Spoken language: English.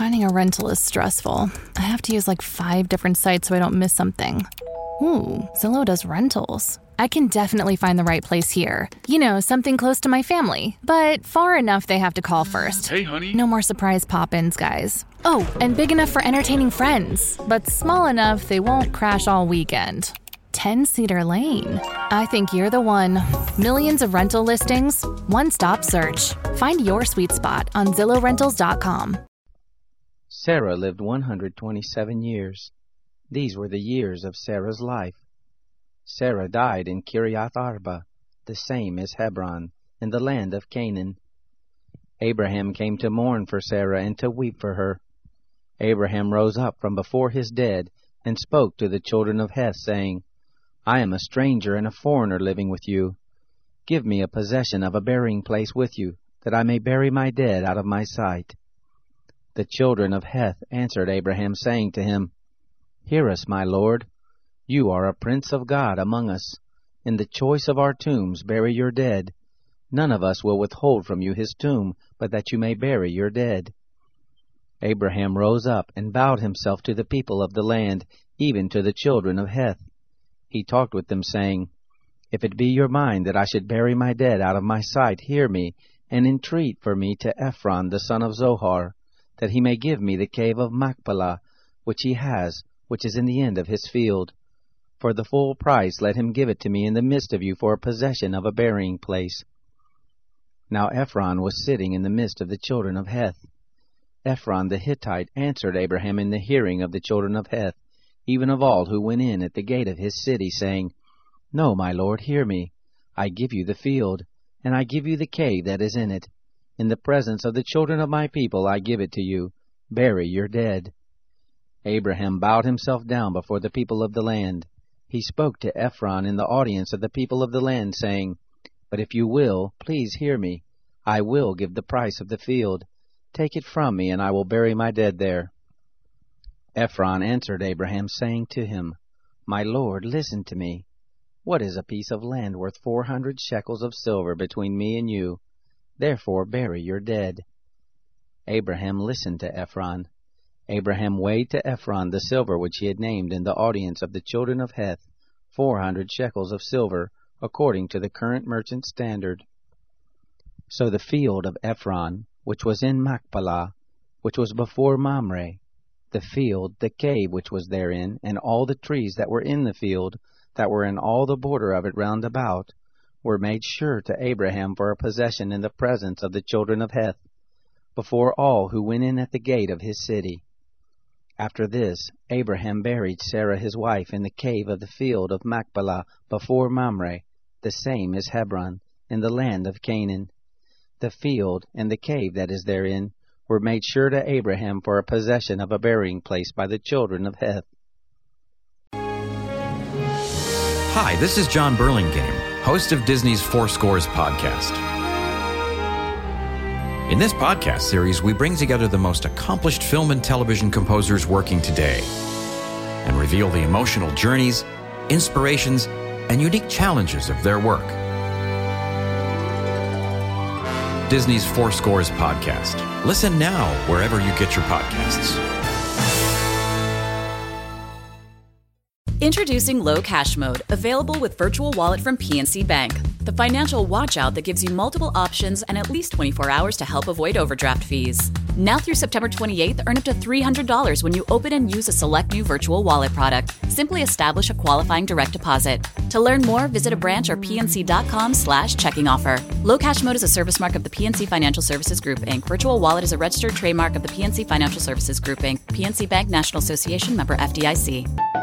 Finding a rental is stressful. I have to use like five different sites so I don't miss something. Ooh, Zillow does rentals. I can definitely find the right place here. You know, something close to my family, but far enough they have to call first. Hey, honey. No more surprise pop ins, guys. Oh, and big enough for entertaining friends, but small enough they won't crash all weekend. 10 Cedar Lane. I think you're the one. Millions of rental listings, one stop search. Find your sweet spot on ZillowRentals.com. Sarah lived 127 years. These were the years of Sarah's life. Sarah died in Kiriath Arba, the same as Hebron, in the land of Canaan. Abraham came to mourn for Sarah and to weep for her. Abraham rose up from before his dead and spoke to the children of Heth, saying, I am a stranger and a foreigner living with you. Give me a possession of a burying place with you, that I may bury my dead out of my sight. The children of Heth answered Abraham, saying to him, Hear us, my lord. You are a prince of God among us. In the choice of our tombs bury your dead. None of us will withhold from you his tomb, but that you may bury your dead. Abraham rose up and bowed himself to the people of the land, even to the children of Heth. He talked with them, saying, If it be your mind that I should bury my dead out of my sight, hear me, and entreat for me to Ephron the son of Zohar, that he may give me the cave of Machpelah, which he has, which is in the end of his field. For the full price let him give it to me in the midst of you for a possession of a burying place. Now Ephron was sitting in the midst of the children of Heth. Ephron the Hittite answered Abraham in the hearing of the children of Heth, even of all who went in at the gate of his city, saying, No, my lord, hear me. I give you the field, and I give you the cave that is in it. In the presence of the children of my people I give it to you. Bury your dead. Abraham bowed himself down before the people of the land. He spoke to Ephron in the audience of the people of the land, saying, But if you will, please hear me. I will give the price of the field. Take it from me, and I will bury my dead there. Ephron answered Abraham, saying to him, My lord, listen to me. What is a piece of land worth four hundred shekels of silver between me and you? Therefore bury your dead. Abraham listened to Ephron. Abraham weighed to Ephron the silver which he had named in the audience of the children of Heth, four hundred shekels of silver, according to the current merchant standard. So the field of Ephron, which was in Machpelah, which was before Mamre, the field, the cave which was therein, and all the trees that were in the field, that were in all the border of it round about, were made sure to Abraham for a possession in the presence of the children of Heth, before all who went in at the gate of his city. After this, Abraham buried Sarah his wife in the cave of the field of Machpelah before Mamre, the same as Hebron, in the land of Canaan. The field and the cave that is therein were made sure to Abraham for a possession of a burying place by the children of Heth. Hi, this is Jon Burlingame, host of Disney's For Scores podcast. In this podcast series, we bring together the most accomplished film and television composers working today and reveal the emotional journeys, inspirations, and unique challenges of their work. Disney's For Scores podcast. Listen now wherever you get your podcasts. Introducing Low Cash Mode, available with Virtual Wallet from PNC Bank, the financial watchout that gives you multiple options and at least 24 hours to help avoid overdraft fees. Now through September 28th, earn up to $300 when you open and use a select new Virtual Wallet product. Simply establish a qualifying direct deposit. To learn more, visit a branch or pnc.com slash checking offer. Low Cash Mode is a service mark of the PNC Financial Services Group, Inc. Virtual Wallet is a registered trademark of the PNC Financial Services Group, Inc. PNC Bank National Association member FDIC.